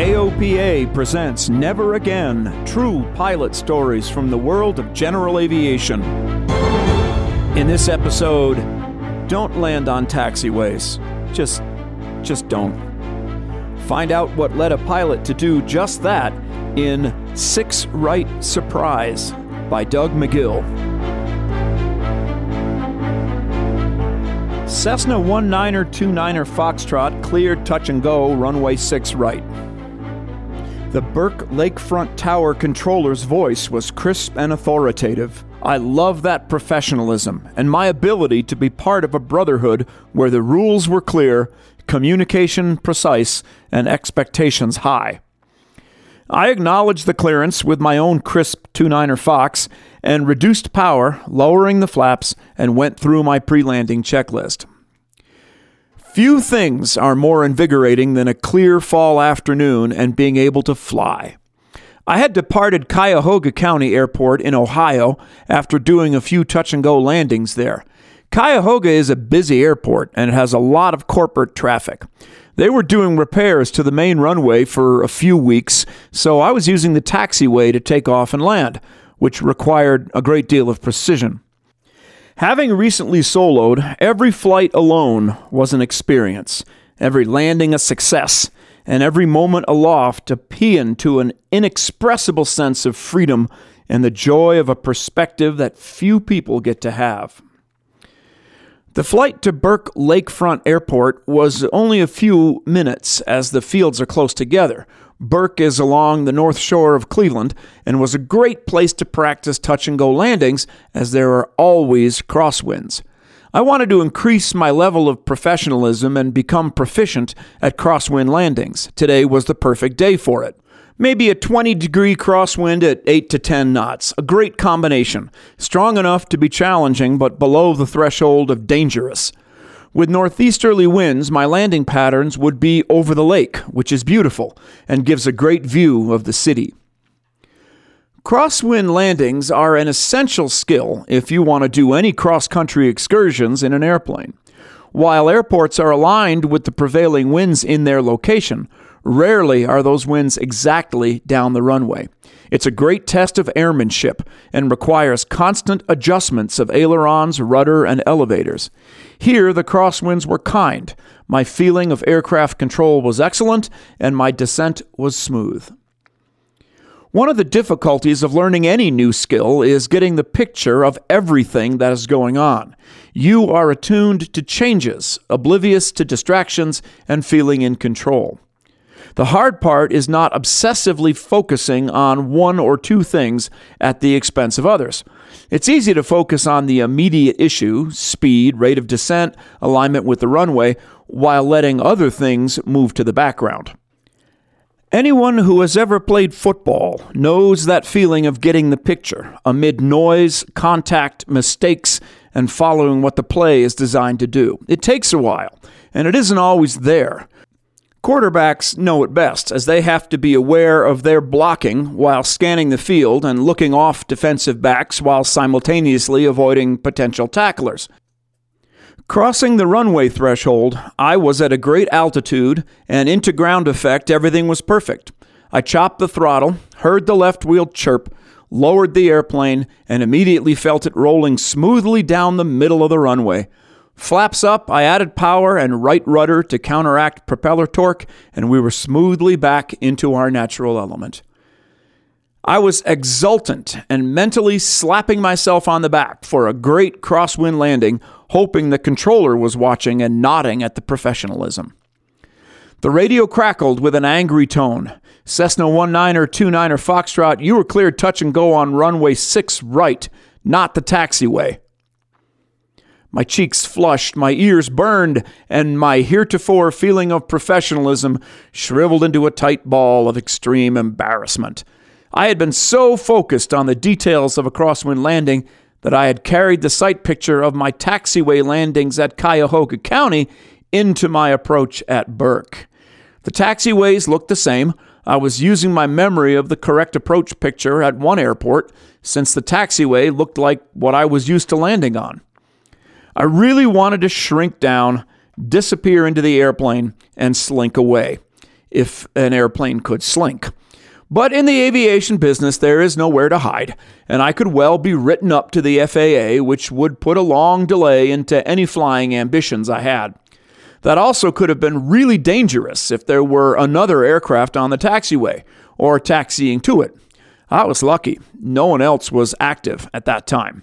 AOPA presents Never Again True Pilot Stories from the World of General Aviation. In this episode, don't land on taxiways. Just, just don't. Find out what led a pilot to do just that in Six Right Surprise by Doug McGill. Cessna 19er 29er Foxtrot cleared touch and go runway 6 right. The Burke Lakefront Tower controller's voice was crisp and authoritative. I love that professionalism and my ability to be part of a brotherhood where the rules were clear, communication precise, and expectations high. I acknowledged the clearance with my own crisp 29er Fox and reduced power, lowering the flaps, and went through my pre landing checklist. Few things are more invigorating than a clear fall afternoon and being able to fly. I had departed Cuyahoga County Airport in Ohio after doing a few touch and go landings there. Cuyahoga is a busy airport and it has a lot of corporate traffic. They were doing repairs to the main runway for a few weeks, so I was using the taxiway to take off and land, which required a great deal of precision. Having recently soloed, every flight alone was an experience, every landing a success, and every moment aloft a paean to an inexpressible sense of freedom and the joy of a perspective that few people get to have. The flight to Burke Lakefront Airport was only a few minutes as the fields are close together. Burke is along the north shore of Cleveland and was a great place to practice touch and go landings as there are always crosswinds. I wanted to increase my level of professionalism and become proficient at crosswind landings. Today was the perfect day for it. Maybe a 20 degree crosswind at 8 to 10 knots. A great combination. Strong enough to be challenging, but below the threshold of dangerous. With northeasterly winds, my landing patterns would be over the lake, which is beautiful and gives a great view of the city. Crosswind landings are an essential skill if you want to do any cross country excursions in an airplane. While airports are aligned with the prevailing winds in their location, Rarely are those winds exactly down the runway. It's a great test of airmanship and requires constant adjustments of ailerons, rudder, and elevators. Here, the crosswinds were kind. My feeling of aircraft control was excellent, and my descent was smooth. One of the difficulties of learning any new skill is getting the picture of everything that is going on. You are attuned to changes, oblivious to distractions, and feeling in control. The hard part is not obsessively focusing on one or two things at the expense of others. It's easy to focus on the immediate issue speed, rate of descent, alignment with the runway while letting other things move to the background. Anyone who has ever played football knows that feeling of getting the picture amid noise, contact, mistakes, and following what the play is designed to do. It takes a while, and it isn't always there. Quarterbacks know it best, as they have to be aware of their blocking while scanning the field and looking off defensive backs while simultaneously avoiding potential tacklers. Crossing the runway threshold, I was at a great altitude, and into ground effect, everything was perfect. I chopped the throttle, heard the left wheel chirp, lowered the airplane, and immediately felt it rolling smoothly down the middle of the runway. Flaps up, I added power and right rudder to counteract propeller torque, and we were smoothly back into our natural element. I was exultant and mentally slapping myself on the back for a great crosswind landing, hoping the controller was watching and nodding at the professionalism. The radio crackled with an angry tone. Cessna 19er 29er Foxtrot, you were cleared touch and go on runway 6 right, not the taxiway. My cheeks flushed, my ears burned, and my heretofore feeling of professionalism shriveled into a tight ball of extreme embarrassment. I had been so focused on the details of a crosswind landing that I had carried the sight picture of my taxiway landings at Cuyahoga County into my approach at Burke. The taxiways looked the same. I was using my memory of the correct approach picture at one airport, since the taxiway looked like what I was used to landing on. I really wanted to shrink down, disappear into the airplane, and slink away, if an airplane could slink. But in the aviation business, there is nowhere to hide, and I could well be written up to the FAA, which would put a long delay into any flying ambitions I had. That also could have been really dangerous if there were another aircraft on the taxiway or taxiing to it. I was lucky. No one else was active at that time.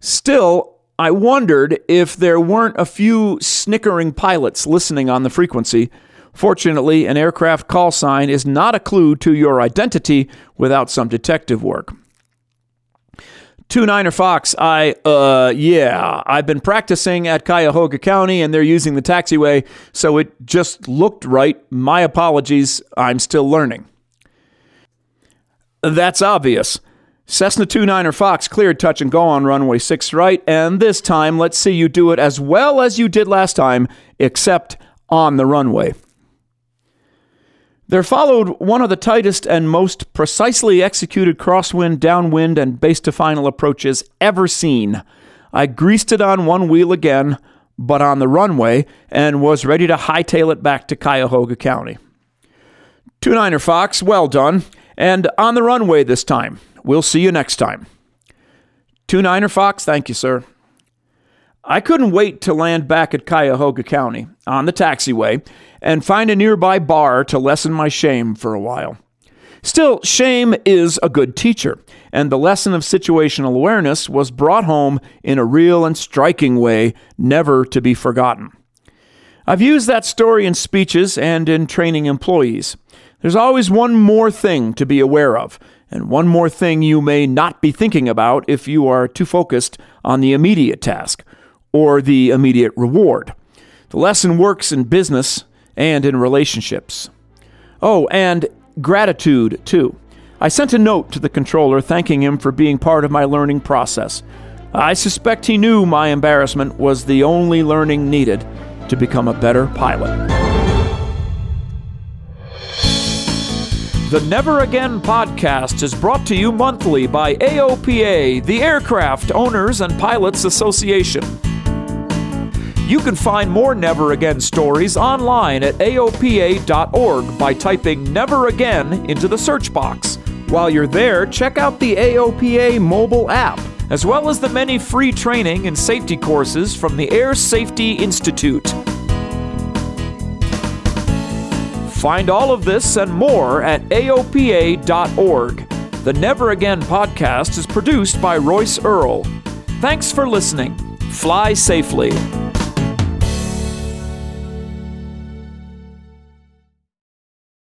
Still, I wondered if there weren't a few snickering pilots listening on the frequency Fortunately, an aircraft call sign is not a clue to your identity without some detective work. Two Niner Fox, I, uh, yeah, I've been practicing at Cuyahoga County and they're using the taxiway, so it just looked right. My apologies, I'm still learning. That's obvious. Cessna 29er Fox cleared touch and go on runway 6 right, and this time let's see you do it as well as you did last time, except on the runway. There followed one of the tightest and most precisely executed crosswind, downwind, and base to final approaches ever seen. I greased it on one wheel again, but on the runway, and was ready to hightail it back to Cuyahoga County. Two Niner Fox, well done, and on the runway this time. We'll see you next time. Two Niner Fox, thank you, sir. I couldn't wait to land back at Cuyahoga County on the taxiway and find a nearby bar to lessen my shame for a while. Still, shame is a good teacher, and the lesson of situational awareness was brought home in a real and striking way, never to be forgotten. I've used that story in speeches and in training employees. There's always one more thing to be aware of, and one more thing you may not be thinking about if you are too focused on the immediate task or the immediate reward. The lesson works in business and in relationships. Oh, and gratitude, too. I sent a note to the controller thanking him for being part of my learning process. I suspect he knew my embarrassment was the only learning needed to become a better pilot. The Never Again podcast is brought to you monthly by AOPA, the Aircraft Owners and Pilots Association. You can find more Never Again stories online at AOPA.org by typing Never Again into the search box. While you're there, check out the AOPA mobile app, as well as the many free training and safety courses from the Air Safety Institute. Find all of this and more at AOPA.org. The Never Again podcast is produced by Royce Earl. Thanks for listening. Fly safely.